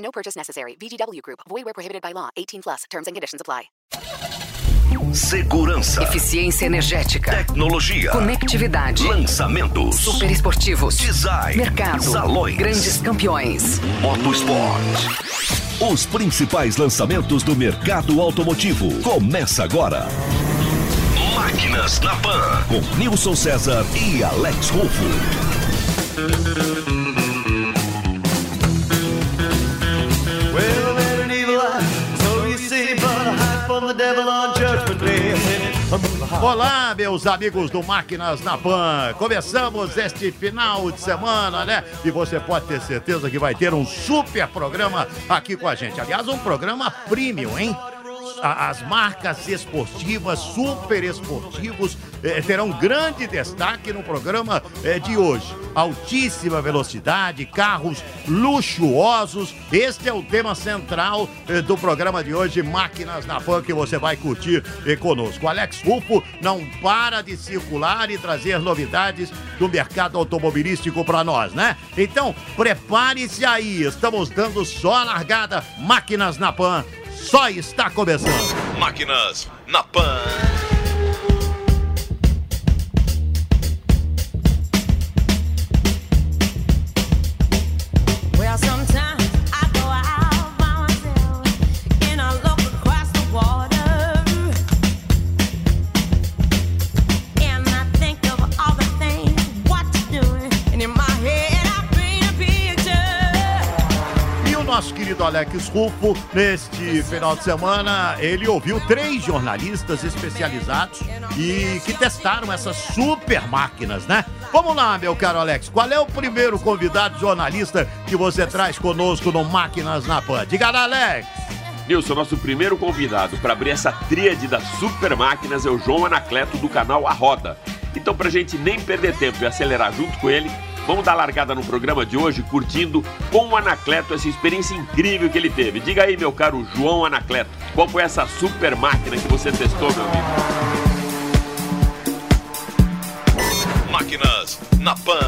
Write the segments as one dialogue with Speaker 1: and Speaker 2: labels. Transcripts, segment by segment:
Speaker 1: No purchase necessary. VGW Group. Void where prohibited by law. 18 plus. Terms and conditions apply.
Speaker 2: Segurança,
Speaker 3: Eficiência energética.
Speaker 2: tecnologia,
Speaker 3: Conectividade.
Speaker 2: lançamentos,
Speaker 3: Super esportivos.
Speaker 2: design,
Speaker 3: Mercado.
Speaker 2: salões,
Speaker 3: Grandes campeões.
Speaker 2: motosport. Os principais lançamentos do mercado automotivo. Começa agora. Máquinas na Pan, com Nilson César e Alex Rufo.
Speaker 4: Olá, meus amigos do Máquinas na Pan. Começamos este final de semana, né? E você pode ter certeza que vai ter um super programa aqui com a gente. Aliás, um programa premium, hein? As marcas esportivas, super esportivos, eh, terão grande destaque no programa eh, de hoje. Altíssima velocidade, carros luxuosos. Este é o tema central eh, do programa de hoje, Máquinas na Pan, que você vai curtir conosco. Alex Rufo não para de circular e trazer novidades do mercado automobilístico para nós, né? Então, prepare-se aí, estamos dando só a largada. Máquinas na Pan só está começando.
Speaker 2: Máquinas na Pan.
Speaker 4: Alex Rufo, neste final de semana, ele ouviu três jornalistas especializados e que testaram essas super máquinas, né? Vamos lá, meu caro Alex, qual é o primeiro convidado jornalista que você traz conosco no Máquinas na Pan? Diga lá, Alex!
Speaker 5: Nilson, nosso primeiro convidado para abrir essa tríade das super máquinas é o João Anacleto do canal A Roda. Então, pra gente nem perder tempo e acelerar junto com ele, vamos dar largada no programa de hoje curtindo com o Anacleto essa experiência incrível que ele teve. Diga aí, meu caro João Anacleto, qual foi essa super máquina que você testou, meu amigo?
Speaker 2: Máquinas na Pan.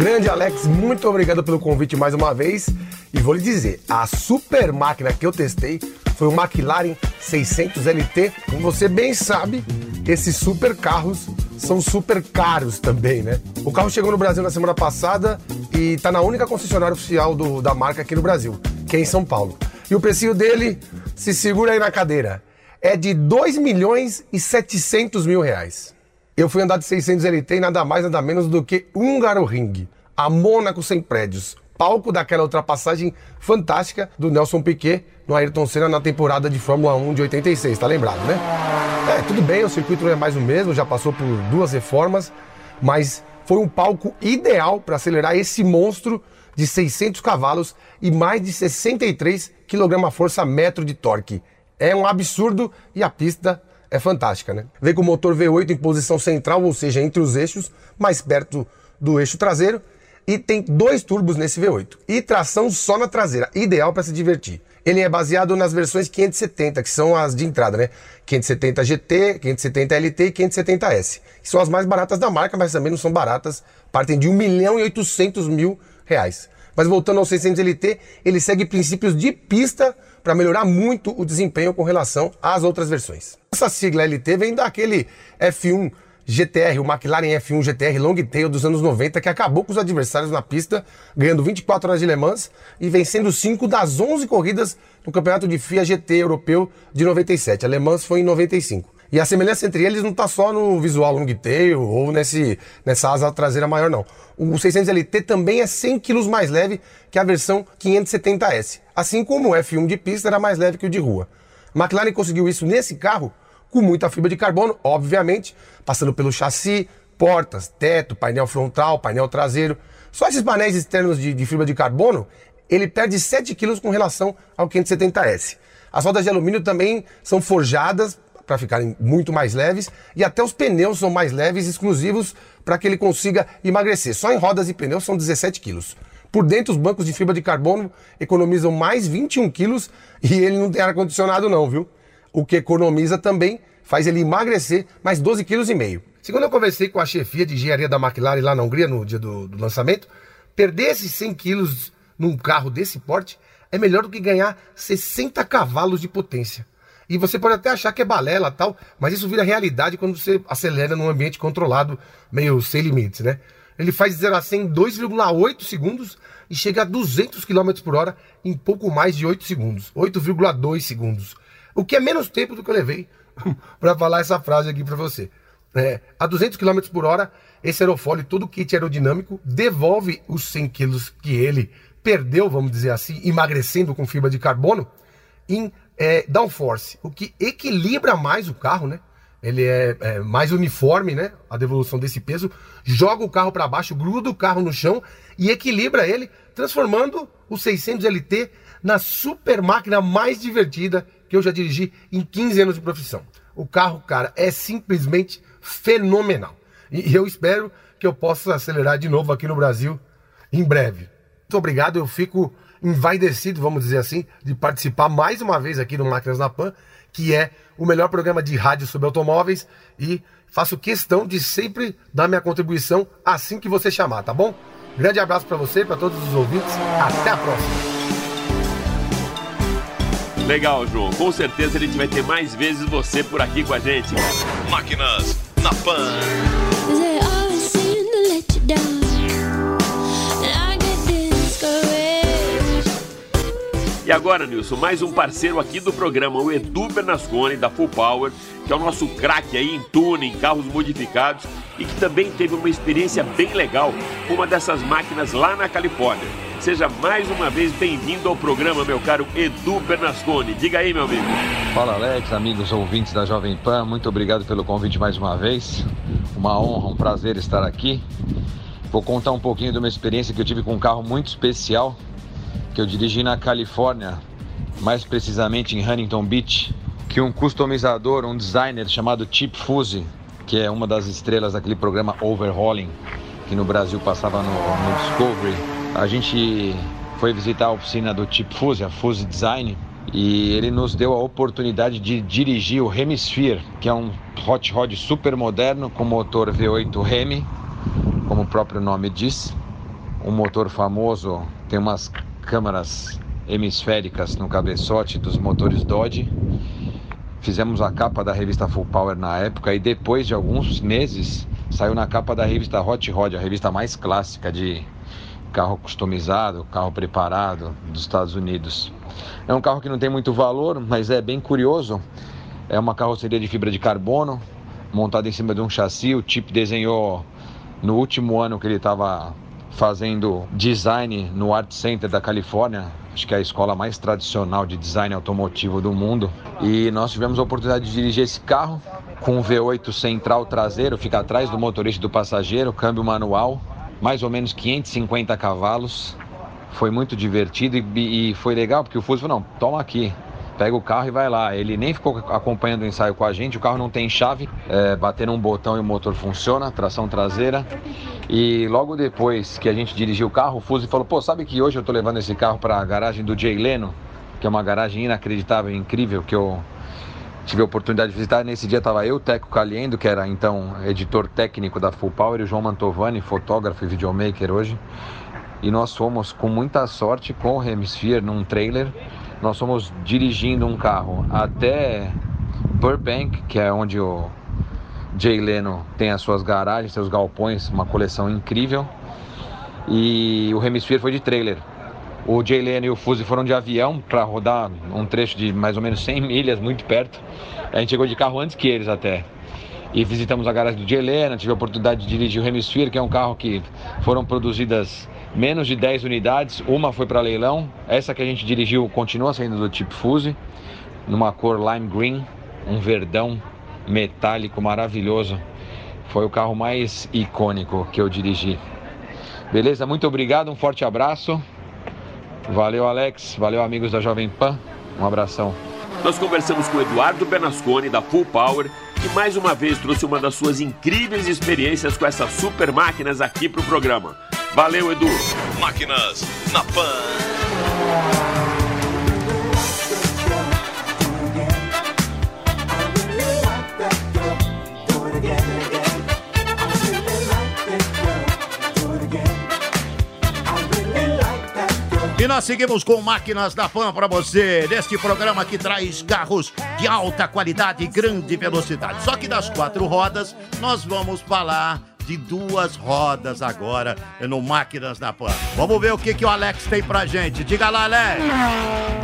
Speaker 6: Grande Alex, muito obrigado pelo convite mais uma vez. E vou lhe dizer, a super máquina que eu testei foi o McLaren 600 LT. Como você bem sabe, esses super carros são super caros também, né? O carro chegou no Brasil na semana passada e está na única concessionária oficial do- da marca aqui no Brasil, que é em São Paulo. E o precinho dele, se segura aí na cadeira, é de 2 milhões e 700 mil reais. Eu fui andar de 600 LT e nada mais, nada menos do que Húngaro Ring, a Mônaco sem prédios, palco daquela ultrapassagem fantástica do Nelson Piquet no Ayrton Senna na temporada de Fórmula 1 de 86, tá lembrado, né? É, tudo bem, o circuito é mais o mesmo, já passou por duas reformas, mas foi um palco ideal para acelerar esse monstro de 600 cavalos e mais de 63 kgfm metro de torque. É um absurdo e a pista é fantástica, né? Vem com o motor V8 em posição central, ou seja, entre os eixos, mais perto do eixo traseiro, e tem dois turbos nesse V8 e tração só na traseira, ideal para se divertir. Ele é baseado nas versões 570, que são as de entrada, né? 570 GT, 570 LT e 570S, que são as mais baratas da marca, mas também não são baratas, partem de 1 milhão e 800 mil reais. Mas voltando ao 600 LT, ele segue princípios de pista para melhorar muito o desempenho com relação às outras versões. Essa sigla LT vem daquele F1 GTR, o McLaren F1 GTR Long Tail dos anos 90, que acabou com os adversários na pista, ganhando 24 horas de Le Mans e vencendo 5 das 11 corridas no campeonato de FIA GT europeu de 97. A Le Mans foi em 95. E a semelhança entre eles não está só no visual long tail ou nesse, nessa asa traseira maior, não. O 600 LT também é 100 kg mais leve que a versão 570S, assim como o F1 de pista era mais leve que o de rua. McLaren conseguiu isso nesse carro com muita fibra de carbono, obviamente, passando pelo chassi, portas, teto, painel frontal, painel traseiro. Só esses painéis externos de, de fibra de carbono ele perde 7 quilos com relação ao 570S. As rodas de alumínio também são forjadas para ficarem muito mais leves e até os pneus são mais leves, exclusivos para que ele consiga emagrecer. Só em rodas e pneus são 17 quilos. Por dentro, os bancos de fibra de carbono economizam mais 21 quilos e ele não tem ar-condicionado não, viu? O que economiza também faz ele emagrecer mais 12 quilos e meio. Segundo eu conversei com a chefia de engenharia da McLaren lá na Hungria no dia do, do lançamento, perder esses 100 quilos num carro desse porte é melhor do que ganhar 60 cavalos de potência. E você pode até achar que é balela tal, mas isso vira realidade quando você acelera num ambiente controlado, meio sem limites, né? Ele faz 0 a 100 em 2,8 segundos e chega a 200 km por hora em pouco mais de 8 segundos. 8,2 segundos. O que é menos tempo do que eu levei para falar essa frase aqui para você. É, a 200 km por hora, esse aerofólio, todo o kit aerodinâmico, devolve os 100 quilos que ele perdeu, vamos dizer assim, emagrecendo com fibra de carbono, em é, downforce, o que equilibra mais o carro, né? Ele é, é mais uniforme, né? A devolução desse peso, joga o carro para baixo, gruda o carro no chão e equilibra ele, transformando o 600 LT na super máquina mais divertida que eu já dirigi em 15 anos de profissão. O carro, cara, é simplesmente fenomenal. E eu espero que eu possa acelerar de novo aqui no Brasil em breve. Muito obrigado, eu fico envaidecido, vamos dizer assim, de participar mais uma vez aqui no Máquinas na Pan, que é o melhor programa de rádio sobre automóveis e faço questão de sempre dar minha contribuição assim que você chamar, tá bom? Grande abraço para você, para todos os ouvintes. Até a próxima.
Speaker 5: Legal, João. Com certeza a gente vai ter mais vezes você por aqui com a gente.
Speaker 2: Máquinas na Pan.
Speaker 7: Discouraged.
Speaker 5: E agora, Nilson, mais um parceiro aqui do programa, o Edu Bernasconi, da Full Power, que é o nosso craque aí em tuning, carros modificados e que também teve uma experiência bem legal com uma dessas máquinas lá na Califórnia. Seja mais uma vez bem-vindo ao programa, meu caro Edu Bernasconi. Diga aí, meu amigo.
Speaker 8: Fala Alex, amigos ouvintes da Jovem Pan, muito obrigado pelo convite mais uma vez. Uma honra, um prazer estar aqui. Vou contar um pouquinho de uma experiência que eu tive com um carro muito especial que eu dirigi na Califórnia, mais precisamente em Huntington Beach, que um customizador, um designer chamado Chip Fuse, que é uma das estrelas daquele programa Overhauling, que no Brasil passava no, no Discovery. A gente foi visitar a oficina do Chip Fuse, a Fuse Design, e ele nos deu a oportunidade de dirigir o Hemisphere, que é um hot rod super moderno com motor V8 Hemi, como o próprio nome diz. Um motor famoso, tem umas câmaras hemisféricas no cabeçote dos motores Dodge. Fizemos a capa da revista Full Power na época e depois de alguns meses saiu na capa da revista Hot Rod, a revista mais clássica de carro customizado, carro preparado dos Estados Unidos. É um carro que não tem muito valor, mas é bem curioso. É uma carroceria de fibra de carbono, montada em cima de um chassi. O Chip desenhou no último ano que ele estava fazendo design no Art Center da Califórnia, acho que é a escola mais tradicional de design automotivo do mundo. E nós tivemos a oportunidade de dirigir esse carro com um V8 central traseiro, fica atrás do motorista e do passageiro, câmbio manual, mais ou menos 550 cavalos. Foi muito divertido e, e foi legal porque o Fuso falou: não, toma aqui, pega o carro e vai lá. Ele nem ficou acompanhando o ensaio com a gente, o carro não tem chave, é, bater num botão e o motor funciona, tração traseira. E logo depois que a gente dirigiu o carro, o Fuzi falou: pô, sabe que hoje eu tô levando esse carro para a garagem do Jay Leno, que é uma garagem inacreditável, incrível, que eu tive a oportunidade de visitar. Nesse dia estava eu, Teco Caliendo, que era então editor técnico da Full Power, e o João Mantovani, fotógrafo e videomaker hoje. E nós fomos com muita sorte com o Hemisphere num trailer. Nós fomos dirigindo um carro até Burbank, que é onde o Jay Leno tem as suas garagens, seus galpões, uma coleção incrível. E o Hemisphere foi de trailer. O Jay Leno e o Fuse foram de avião para rodar um trecho de mais ou menos 100 milhas, muito perto. A gente chegou de carro antes que eles até. E visitamos a garagem do Jay Leno, tive a oportunidade de dirigir o Hemisphere, que é um carro que foram produzidas menos de 10 unidades, uma foi para leilão. Essa que a gente dirigiu continua saindo do tipo Fuse, numa cor lime green, um verdão metálico maravilhoso. Foi o carro mais icônico que eu dirigi. Beleza? Muito obrigado, um forte abraço Valeu, Alex. Valeu, amigos da Jovem Pan. Um abração.
Speaker 5: Nós conversamos com o Eduardo Benasconi, da Full Power, que mais uma vez trouxe uma das suas incríveis experiências com essas super máquinas aqui pro programa. Valeu, Edu.
Speaker 2: Máquinas na Pan.
Speaker 4: Nós seguimos com Máquinas da Pan para você, neste programa que traz carros de alta qualidade e grande velocidade. Só que das quatro rodas, nós vamos falar de duas rodas agora no Máquinas da Pan. Vamos ver o que, que o Alex tem pra gente. Diga lá, Alex.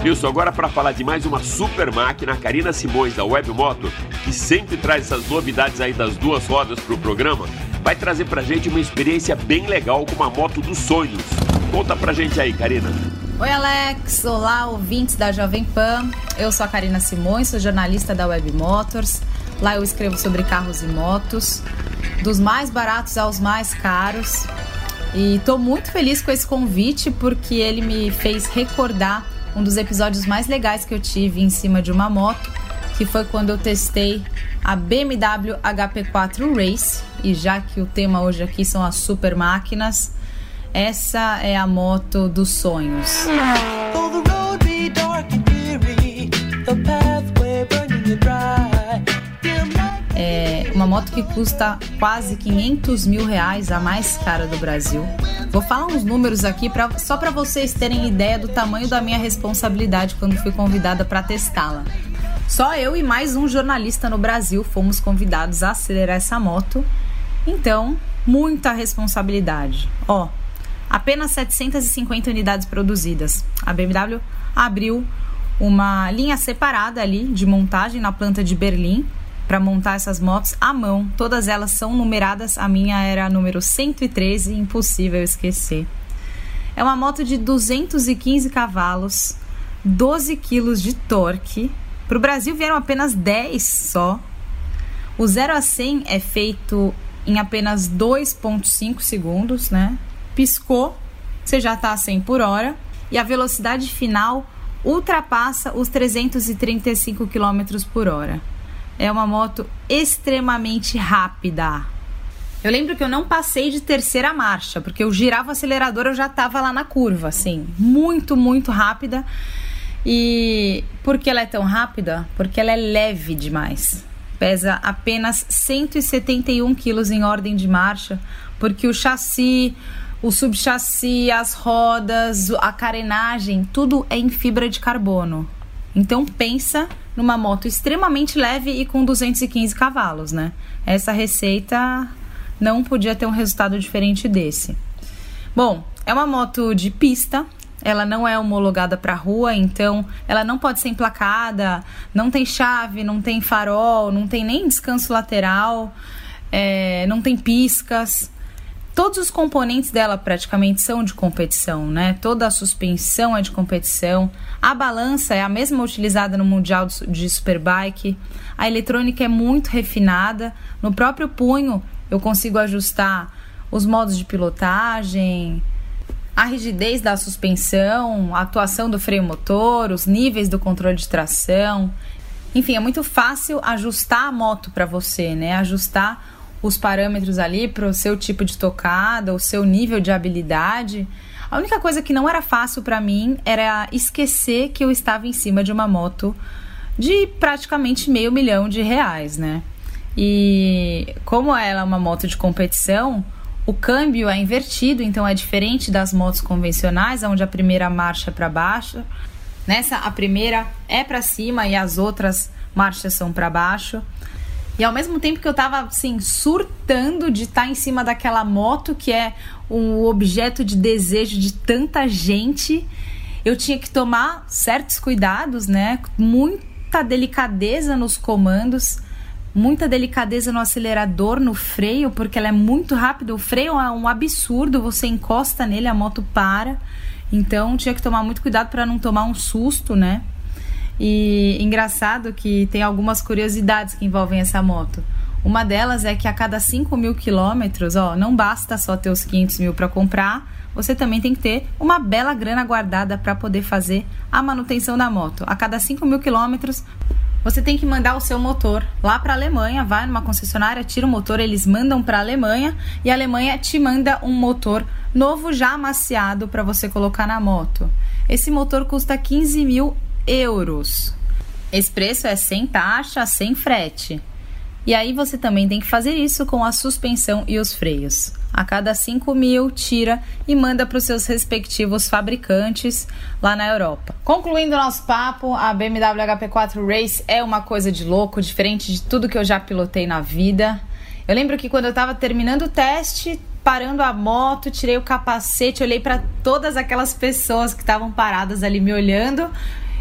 Speaker 5: Wilson, agora para falar de mais uma super máquina, a Karina Simões, da Webmoto, que sempre traz essas novidades aí das duas rodas pro programa, vai trazer pra gente uma experiência bem legal com uma moto dos sonhos. Conta pra gente aí, Karina.
Speaker 9: Oi, Alex. Olá, ouvintes da Jovem Pan. Eu sou a Karina Simões, sou jornalista da Web Motors. Lá eu escrevo sobre carros e motos, dos mais baratos aos mais caros. E tô muito feliz com esse convite porque ele me fez recordar um dos episódios mais legais que eu tive em cima de uma moto, que foi quando eu testei a BMW HP4 Race. E já que o tema hoje aqui são as super máquinas, essa é a moto dos sonhos. É uma moto que custa quase 500 mil reais, a mais cara do Brasil. Vou falar uns números aqui pra, só para vocês terem ideia do tamanho da minha responsabilidade quando fui convidada para testá-la. Só eu e mais um jornalista no Brasil fomos convidados a acelerar essa moto. Então, muita responsabilidade. Ó, apenas 750 unidades produzidas. A BMW abriu uma linha separada ali de montagem na planta de Berlim para montar essas motos à mão. Todas elas são numeradas. A minha era a número 113, impossível esquecer. É uma moto de 215 cavalos, 12 quilos de torque. Para o Brasil vieram apenas 10 só. O 0 a 100 é feito em apenas 2,5 segundos, né? Piscou, você já está a 100 por hora. E a velocidade final ultrapassa os 335 km por hora. É uma moto extremamente rápida. Eu lembro que eu não passei de terceira marcha, porque eu girava o acelerador, eu já estava lá na curva, assim, muito, muito rápida. E por que ela é tão rápida? Porque ela é leve demais. Pesa apenas 171 quilos em ordem de marcha, porque o chassi, o subchassi, as rodas, a carenagem, tudo é em fibra de carbono. Então pensa numa moto extremamente leve e com 215 cavalos, né? Essa receita não podia ter um resultado diferente desse. Bom, é uma moto de pista, ela não é homologada para rua, então ela não pode ser emplacada, não tem chave, não tem farol, não tem nem descanso lateral, é, não tem piscas. Todos os componentes dela praticamente são de competição, né? Toda a suspensão é de competição. A balança é a mesma utilizada no Mundial de Superbike. A eletrônica é muito refinada. No próprio punho eu consigo ajustar os modos de pilotagem, a rigidez da suspensão, a atuação do freio motor, os níveis do controle de tração. Enfim, é muito fácil ajustar a moto para você, né? Ajustar os parâmetros ali para o seu tipo de tocada, o seu nível de habilidade. A única coisa que não era fácil para mim era esquecer que eu estava em cima de uma moto de praticamente meio milhão de reais, né? E como ela é uma moto de competição, o câmbio é invertido, então é diferente das motos convencionais, onde a primeira marcha é para baixo. Nessa, a primeira é para cima e as outras marchas são para baixo. E ao mesmo tempo que eu tava assim surtando de estar em cima daquela moto que é um objeto de desejo de tanta gente, eu tinha que tomar certos cuidados, né? Muita delicadeza nos comandos, muita delicadeza no acelerador, no freio, porque ela é muito rápida. O freio é um absurdo, você encosta nele, a moto para. Então tinha que tomar muito cuidado para não tomar um susto, né? E engraçado que tem algumas curiosidades que envolvem essa moto. Uma delas é que a cada 5 mil quilômetros, ó, não basta só ter os 500 mil para comprar, você também tem que ter uma bela grana guardada para poder fazer a manutenção da moto. A cada 5 mil quilômetros, você tem que mandar o seu motor lá para a Alemanha, vai numa concessionária, tira o motor, eles mandam para a Alemanha e a Alemanha te manda um motor novo já amaciado para você colocar na moto. Esse motor custa 15 mil euros. Esse preço é sem taxa, sem frete. E aí você também tem que fazer isso com a suspensão e os freios. A cada 5 mil, tira e manda para os seus respectivos fabricantes lá na Europa. Concluindo nosso papo, a BMW HP4 Race é uma coisa de louco, diferente de tudo que eu já pilotei na vida. Eu lembro que quando eu estava terminando o teste, parando a moto, tirei o capacete, olhei para todas aquelas pessoas que estavam paradas ali me olhando,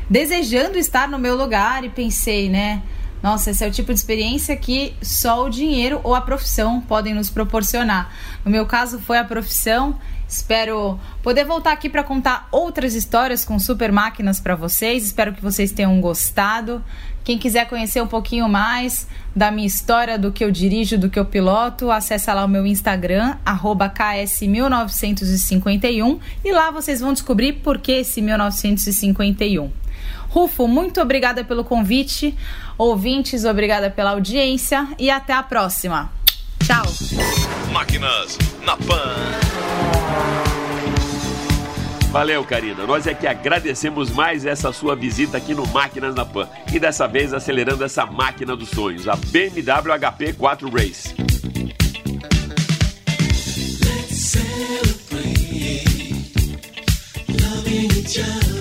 Speaker 9: desejando estar no meu lugar e pensei, né? Nossa, esse é o tipo de experiência que só o dinheiro ou a profissão podem nos proporcionar. No meu caso, foi a profissão. Espero poder voltar aqui para contar outras histórias com super máquinas para vocês. Espero que vocês tenham gostado. Quem quiser conhecer um pouquinho mais da minha história, do que eu dirijo, do que eu piloto, acessa lá o meu Instagram, KS1951, e lá vocês vão descobrir por que esse 1951. Rufo, muito obrigada pelo convite. Ouvintes, obrigada pela audiência e até a próxima. Tchau.
Speaker 2: Máquinas na Pan.
Speaker 5: Valeu, Karina. Nós é que agradecemos mais essa sua visita aqui no Máquinas na Pan. E dessa vez acelerando essa máquina dos sonhos, a BMW HP 4 Race.
Speaker 10: Let's celebrate loving each other,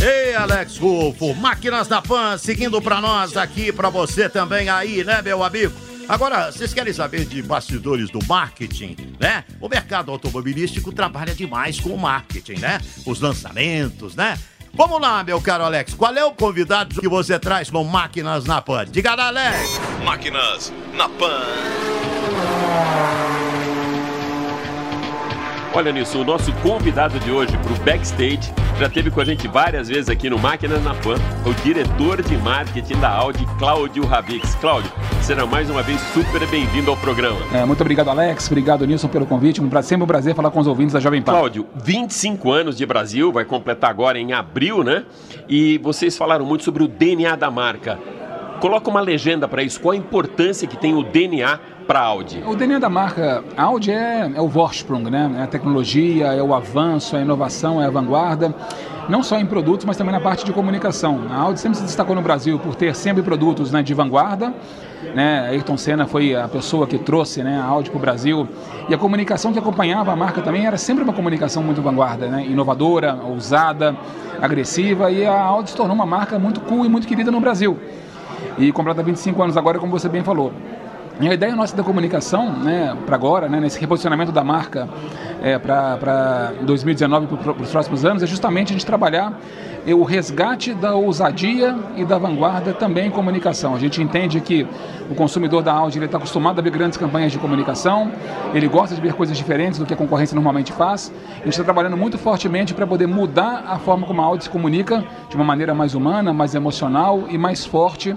Speaker 4: Ei, Alex Rufo, Máquinas da Pan, seguindo pra nós aqui, pra você também aí, né, meu amigo? Agora, vocês querem saber de bastidores do marketing, né? O mercado automobilístico trabalha demais com o marketing, né? Os lançamentos, né? Vamos lá, meu caro Alex, qual é o convidado que você traz com Máquinas na Pan? Diga lá, Alex!
Speaker 2: Máquinas na Pan.
Speaker 5: Olha nisso, o nosso convidado de hoje para o backstage já teve com a gente várias vezes aqui no Máquinas na Pan, o diretor de marketing da Audi, Cláudio Ravix. Cláudio, será mais uma vez super bem-vindo ao programa.
Speaker 11: É, muito obrigado, Alex. Obrigado, Nilson, pelo convite. Um pra- sempre um prazer falar com os ouvintes da Jovem Pan.
Speaker 5: Cláudio, 25 anos de Brasil, vai completar agora em abril, né? E vocês falaram muito sobre o DNA da marca. Coloca uma legenda para isso. Qual a importância que tem o DNA para a Audi?
Speaker 11: O DNA da marca Audi é, é o Vorsprung, né? É a tecnologia, é o avanço, é a inovação, é a vanguarda. Não só em produtos, mas também na parte de comunicação. A Audi sempre se destacou no Brasil por ter sempre produtos né, de vanguarda. Né? Ayrton Senna foi a pessoa que trouxe né, a Audi para o Brasil. E a comunicação que acompanhava a marca também era sempre uma comunicação muito vanguarda, né? inovadora, ousada, agressiva. E a Audi se tornou uma marca muito cool e muito querida no Brasil. E completa 25 anos agora, como você bem falou. E a ideia nossa da comunicação, né, para agora, né, nesse reposicionamento da marca é, para 2019 e para os próximos anos, é justamente a gente trabalhar é, o resgate da ousadia e da vanguarda também em comunicação. A gente entende que o consumidor da Audi está acostumado a ver grandes campanhas de comunicação, ele gosta de ver coisas diferentes do que a concorrência normalmente faz. A gente está trabalhando muito fortemente para poder mudar a forma como a Audi se comunica de uma maneira mais humana, mais emocional e mais forte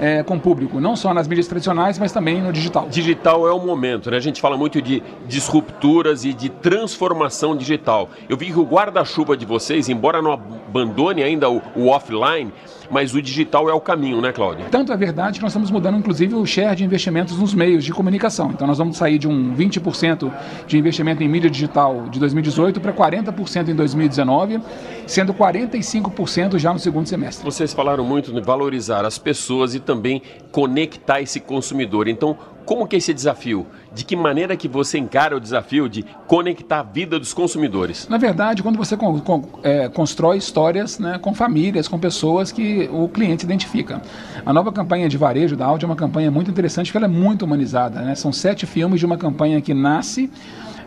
Speaker 11: é, com o público, não só nas mídias tradicionais, mas também no digital.
Speaker 5: Digital é o momento, né? A gente fala muito de disrupturas e de transformação digital. Eu vi que o guarda-chuva de vocês, embora não abandone ainda o, o offline, mas o digital é o caminho, né, Cláudio?
Speaker 11: Tanto é verdade que nós estamos mudando, inclusive, o share de investimentos nos meios de comunicação. Então, nós vamos sair de um 20% de investimento em mídia digital de 2018 para 40% em 2019, sendo 45% já no segundo semestre.
Speaker 5: Vocês falaram muito de valorizar as pessoas e também conectar esse consumidor. Então, como que é esse desafio? De que maneira que você encara o desafio de conectar a vida dos consumidores?
Speaker 11: Na verdade, quando você con- con- é, constrói histórias né, com famílias, com pessoas que o cliente identifica. A nova campanha de varejo da Audi é uma campanha muito interessante, porque ela é muito humanizada. Né? São sete filmes de uma campanha que nasce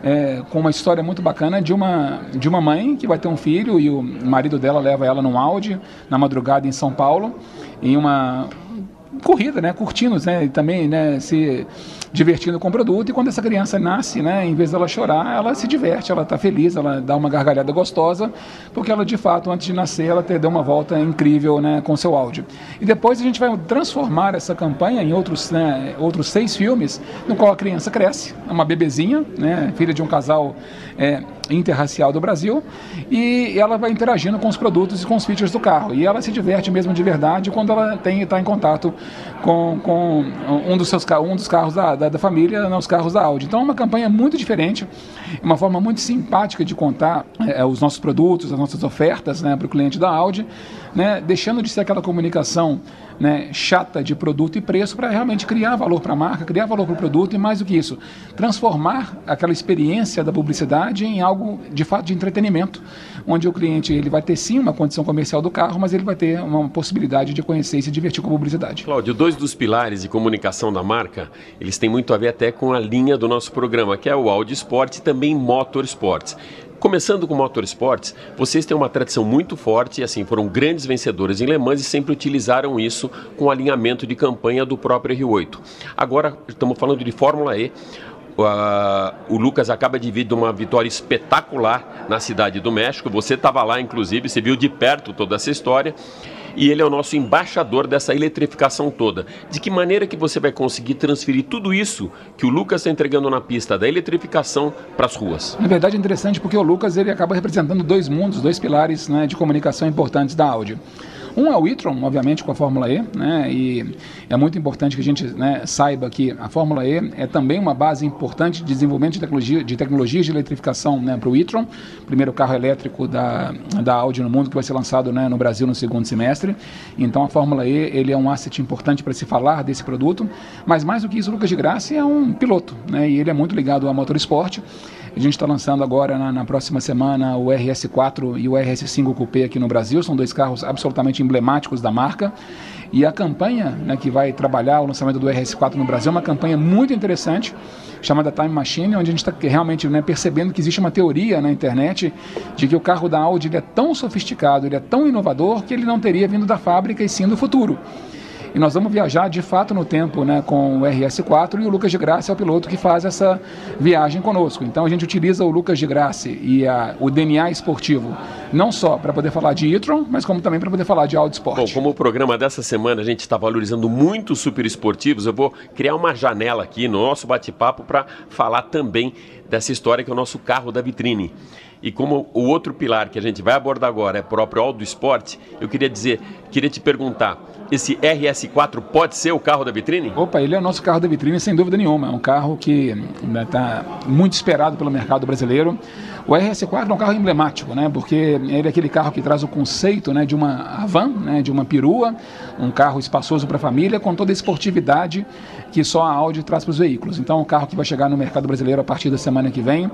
Speaker 11: é, com uma história muito bacana de uma, de uma mãe que vai ter um filho e o marido dela leva ela num Audi na madrugada em São Paulo, em uma corrida, né, curtindo, né, e também, né, se divertindo com o produto. E quando essa criança nasce, né, em vez dela chorar, ela se diverte, ela está feliz, ela dá uma gargalhada gostosa, porque ela de fato antes de nascer ela deu uma volta incrível, né, com seu áudio. E depois a gente vai transformar essa campanha em outros, né, outros seis filmes, no qual a criança cresce, é uma bebezinha, né, filha de um casal é, interracial do Brasil, e ela vai interagindo com os produtos e com os features do carro. E ela se diverte mesmo de verdade quando ela está em contato com, com um, dos seus, um dos carros da, da, da família, né, os carros da Audi. Então é uma campanha muito diferente, uma forma muito simpática de contar é, os nossos produtos, as nossas ofertas né, para o cliente da Audi, né, deixando de ser aquela comunicação né, chata de produto e preço para realmente criar valor para a marca, criar valor para o produto e mais do que isso, transformar aquela experiência da publicidade em algo de fato de entretenimento, onde o cliente ele vai ter sim uma condição comercial do carro, mas ele vai ter uma possibilidade de conhecer e se divertir com a publicidade.
Speaker 5: Cláudio, dois dos pilares de comunicação da marca, eles têm muito a ver até com a linha do nosso programa, que é o Audi Sport e também Motorsports. Começando com Motorsports, vocês têm uma tradição muito forte e assim foram grandes vencedores em Le Mans e sempre utilizaram isso com alinhamento de campanha do próprio R8. Agora estamos falando de Fórmula E. Ah, o Lucas acaba de vir de uma vitória espetacular na cidade do México. Você estava lá, inclusive, você viu de perto toda essa história. E ele é o nosso embaixador dessa eletrificação toda. De que maneira que você vai conseguir transferir tudo isso que o Lucas está entregando na pista da eletrificação para as ruas?
Speaker 11: Na verdade é interessante porque o Lucas ele acaba representando dois mundos, dois pilares né, de comunicação importantes da Audi. Um é o e-tron, obviamente, com a Fórmula E, né? E é muito importante que a gente né, saiba que a Fórmula E é também uma base importante de desenvolvimento de, tecnologia, de tecnologias de eletrificação né, para o e-tron, primeiro carro elétrico da, da Audi no mundo que vai ser lançado né, no Brasil no segundo semestre. Então a Fórmula E ele é um asset importante para se falar desse produto, mas mais do que isso, Lucas de Graça é um piloto, né? E ele é muito ligado ao motorsport. A gente está lançando agora na, na, próxima semana o RS4 e o RS5 Coupé aqui no Brasil. São dois carros absolutamente emblemáticos da marca. E a campanha né, que vai trabalhar o lançamento do RS4 no Brasil é uma campanha muito interessante, chamada Time Machine, onde a gente está realmente né, percebendo que existe uma teoria na internet de que o carro da Audi é tão sofisticado, ele é tão inovador, que ele não teria vindo da fábrica e sim do futuro. E nós vamos viajar de fato no tempo né, com o RS4 e o Lucas de Graça é o piloto que faz essa viagem conosco. Então a gente utiliza o Lucas de Graça e a, o DNA esportivo não só para poder falar de e-tron, mas como também para poder falar de Audi Sport.
Speaker 5: Bom, como o programa dessa semana a gente está valorizando muito os super esportivos, eu vou criar uma janela aqui no nosso bate-papo para falar também dessa história que é o nosso carro da vitrine. E como o outro pilar que a gente vai abordar agora é próprio Auto Sport, eu queria dizer, queria te perguntar, esse RS4 pode ser o carro da vitrine?
Speaker 11: Opa, ele é o nosso carro da vitrine sem dúvida nenhuma. É um carro que está muito esperado pelo mercado brasileiro. O RS4 é um carro emblemático, né? Porque ele é aquele carro que traz o conceito, né, de uma van, né, de uma perua, um carro espaçoso para a família, com toda a esportividade que só a Audi traz para os veículos. Então, é um carro que vai chegar no mercado brasileiro a partir da semana que vem,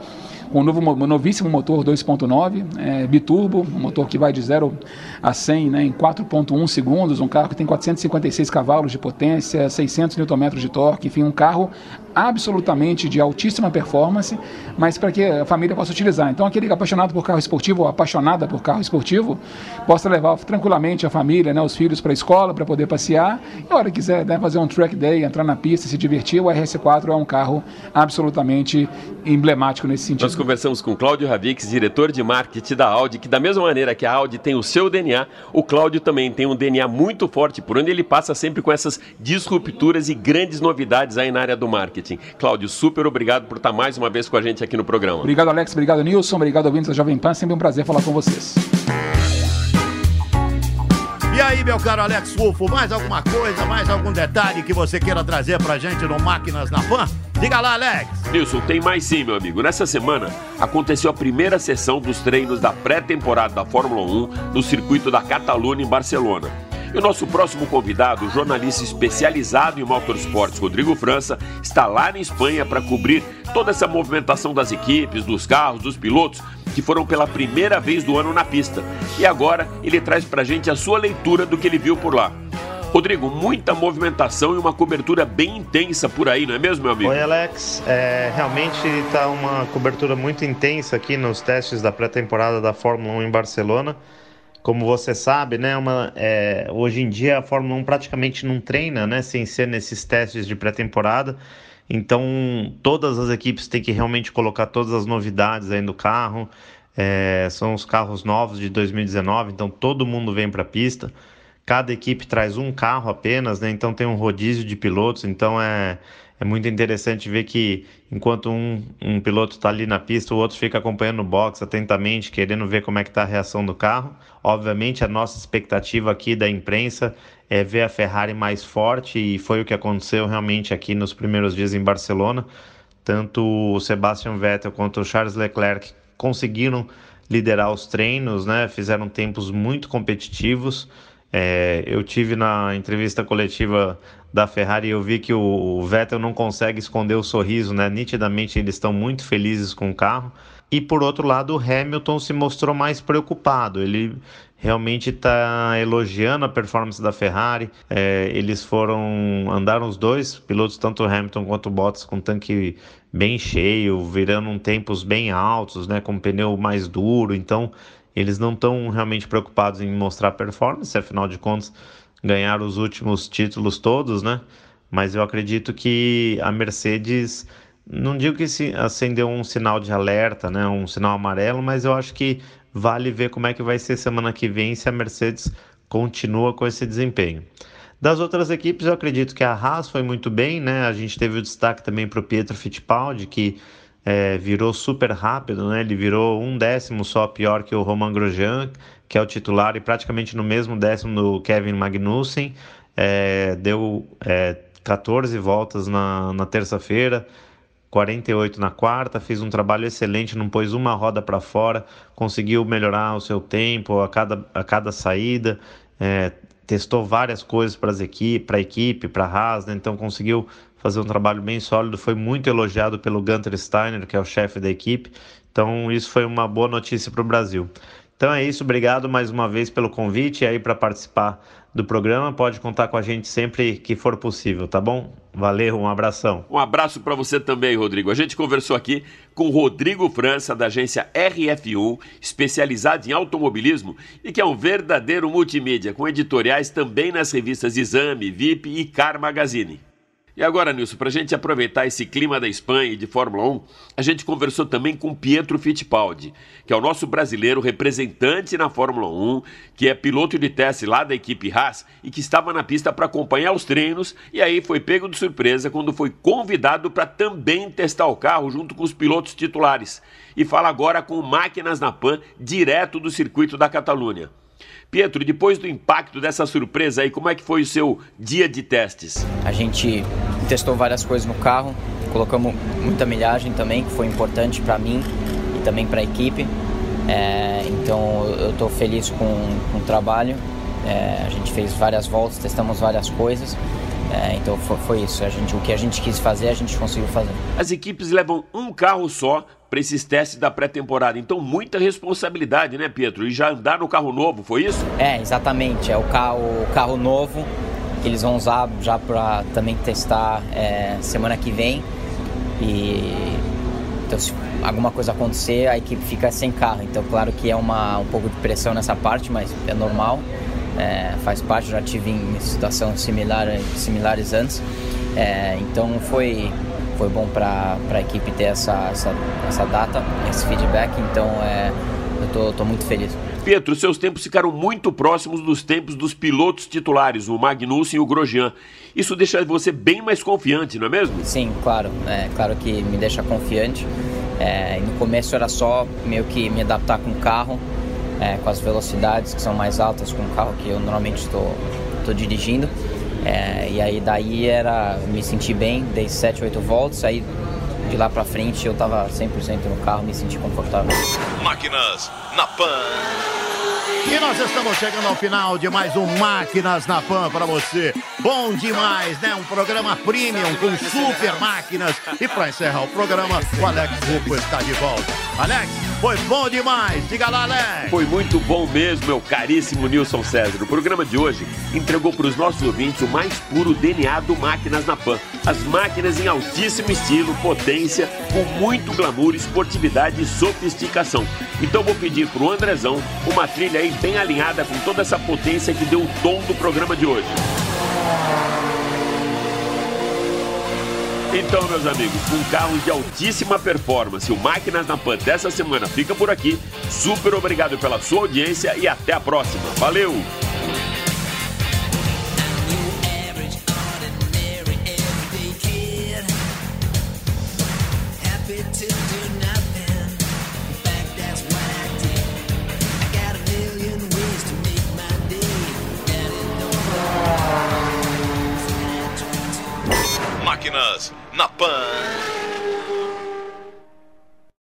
Speaker 11: com um novo, um novíssimo motor 2.9, é, biturbo, um motor que vai de 0 a 100 né, em 4.1 segundos, um carro que tem 456 cavalos de potência, 600 Nm de torque, enfim, um carro absolutamente de altíssima performance, mas para que a família possa utilizar. Então, aquele apaixonado por carro esportivo ou apaixonada por carro esportivo possa levar tranquilamente a família, né, os filhos para a escola para poder passear e, hora que quiser né, fazer um track day, entrar na pista, se divertir, o RS4 é um carro absolutamente emblemático nesse sentido.
Speaker 5: Nós conversamos com Cláudio Ravix, diretor de marketing da Audi, que da mesma maneira que a Audi tem o seu DNA, o Cláudio também tem um DNA muito forte, por onde ele passa sempre com essas disrupturas e grandes novidades aí na área do marketing. Cláudio, super obrigado por estar mais uma vez com a gente aqui no programa.
Speaker 11: Obrigado, Alex. Obrigado, Nilson. Obrigado, ouvintes da Jovem Pan. Sempre um prazer falar com vocês.
Speaker 4: E aí, meu caro Alex Rufo, mais alguma coisa, mais algum detalhe que você queira trazer pra gente no Máquinas na Pan? Diga lá, Alex.
Speaker 5: Nilson, tem mais sim, meu amigo. Nessa semana aconteceu a primeira sessão dos treinos da pré-temporada da Fórmula 1 no circuito da Catalunha em Barcelona. E o nosso próximo convidado, o jornalista especializado em motorsports, Rodrigo França, está lá na Espanha para cobrir toda essa movimentação das equipes, dos carros, dos pilotos que foram pela primeira vez do ano na pista. E agora ele traz para a gente a sua leitura do que ele viu por lá. Rodrigo, muita movimentação e uma cobertura bem intensa por aí, não é mesmo, meu amigo?
Speaker 12: Oi, Alex. É, realmente está uma cobertura muito intensa aqui nos testes da pré-temporada da Fórmula 1 em Barcelona. Como você sabe, né, uma, é, hoje em dia a Fórmula 1 praticamente não treina, né, sem ser nesses testes de pré-temporada. Então, todas as equipes têm que realmente colocar todas as novidades aí no carro. É, são os carros novos de 2019, então todo mundo vem para a pista. Cada equipe traz um carro apenas, né? Então tem um rodízio de pilotos. Então é, é muito interessante ver que enquanto um, um piloto está ali na pista, o outro fica acompanhando o box atentamente, querendo ver como é que está a reação do carro. Obviamente, a nossa expectativa aqui da imprensa é ver a Ferrari mais forte e foi o que aconteceu realmente aqui nos primeiros dias em Barcelona. Tanto o Sebastian Vettel quanto o Charles Leclerc conseguiram liderar os treinos, né? Fizeram tempos muito competitivos. É, eu tive na entrevista coletiva da Ferrari eu vi que o, o Vettel não consegue esconder o sorriso, né? Nitidamente eles estão muito felizes com o carro. E por outro lado, o Hamilton se mostrou mais preocupado. Ele realmente está elogiando a performance da Ferrari. É, eles foram andaram os dois pilotos, tanto o Hamilton quanto o Bottas, com tanque bem cheio, virando um tempos bem altos, né, com pneu mais duro. Então eles não estão realmente preocupados em mostrar performance. Afinal de contas, ganharam os últimos títulos todos, né? Mas eu acredito que a Mercedes não digo que se acendeu um sinal de alerta, né, um sinal amarelo, mas eu acho que vale ver como é que vai ser semana que vem se a Mercedes continua com esse desempenho. Das outras equipes, eu acredito que a Haas foi muito bem, né? A gente teve o destaque também para o Pietro Fittipaldi, que é, virou super rápido, né? Ele virou um décimo só pior que o Roman Grosjean, que é o titular, e praticamente no mesmo décimo do Kevin Magnussen. É, deu é, 14 voltas na, na terça-feira, 48 na quarta, fez um trabalho excelente, não pôs uma roda para fora, conseguiu melhorar o seu tempo a cada, a cada saída, é, testou várias coisas para a equipe, para a Haas, né? então conseguiu fazer um trabalho bem sólido, foi muito elogiado pelo Gunter Steiner, que é o chefe da equipe, então isso foi uma boa notícia para o Brasil. Então é isso, obrigado mais uma vez pelo convite aí para participar do programa. Pode contar com a gente sempre que for possível, tá bom? Valeu, um abração.
Speaker 5: Um abraço para você também, Rodrigo. A gente conversou aqui com Rodrigo França, da agência RF1, especializada em automobilismo e que é um verdadeiro multimídia, com editoriais também nas revistas Exame, VIP e Car Magazine. E agora, Nilson, para a gente aproveitar esse clima da Espanha e de Fórmula 1, a gente conversou também com Pietro Fittipaldi, que é o nosso brasileiro representante na Fórmula 1, que é piloto de teste lá da equipe Haas e que estava na pista para acompanhar os treinos e aí foi pego de surpresa quando foi convidado para também testar o carro junto com os pilotos titulares. E fala agora com máquinas na PAN direto do circuito da Catalunha. Pietro, depois do impacto dessa surpresa aí, como é que foi o seu dia de testes?
Speaker 13: A gente testou várias coisas no carro, colocamos muita milhagem também, que foi importante para mim e também para a equipe. É, então eu estou feliz com, com o trabalho. É, a gente fez várias voltas, testamos várias coisas. É, então foi, foi, isso. A gente, o que a gente quis fazer, a gente conseguiu fazer.
Speaker 5: As equipes levam um carro só para esses testes da pré-temporada. Então muita responsabilidade, né, Pietro? E já andar no carro novo, foi isso?
Speaker 13: É, exatamente. É o carro, o carro novo que eles vão usar já para também testar é, semana que vem. E então, se alguma coisa acontecer, a equipe fica sem carro. Então, claro que é uma, um pouco de pressão nessa parte, mas é normal é, faz parte, já tive em situação similar, similares antes. É, então foi, foi bom para a equipe ter essa, essa, essa, data, esse feedback, então é, eu tô, tô muito feliz.
Speaker 5: Pedro, seus tempos ficaram muito próximos dos tempos dos pilotos titulares, o Magnussen e o Grosjean. Isso deixa você bem mais confiante, não é mesmo?
Speaker 13: Sim, claro. É claro que me deixa confiante. É, no começo era só meio que me adaptar com o carro, é, com as velocidades que são mais altas com o carro que eu normalmente estou, estou dirigindo. É, e aí daí era me sentir bem, dei 7, 8 voltas, aí de lá pra frente eu tava 100% no carro, me senti confortável.
Speaker 2: Máquinas na Pan.
Speaker 4: E nós estamos chegando ao final de mais um Máquinas na Pan para você. Bom demais, né? Um programa premium com super máquinas. E para encerrar o programa, o Alex Rufo está de volta. Alex, foi bom demais. Diga lá, Alex.
Speaker 5: Foi muito bom mesmo, meu caríssimo Nilson César. O programa de hoje entregou para os nossos ouvintes o mais puro DNA do Máquinas na Pan. As máquinas em altíssimo estilo, potência, com muito glamour, esportividade e sofisticação. Então vou pedir pro Andrezão uma trilha aí bem alinhada com toda essa potência que deu o tom do programa de hoje.
Speaker 10: Então, meus amigos, com carros de altíssima performance, o Máquinas na Pan dessa semana fica por aqui. Super obrigado pela sua audiência e até a próxima. Valeu!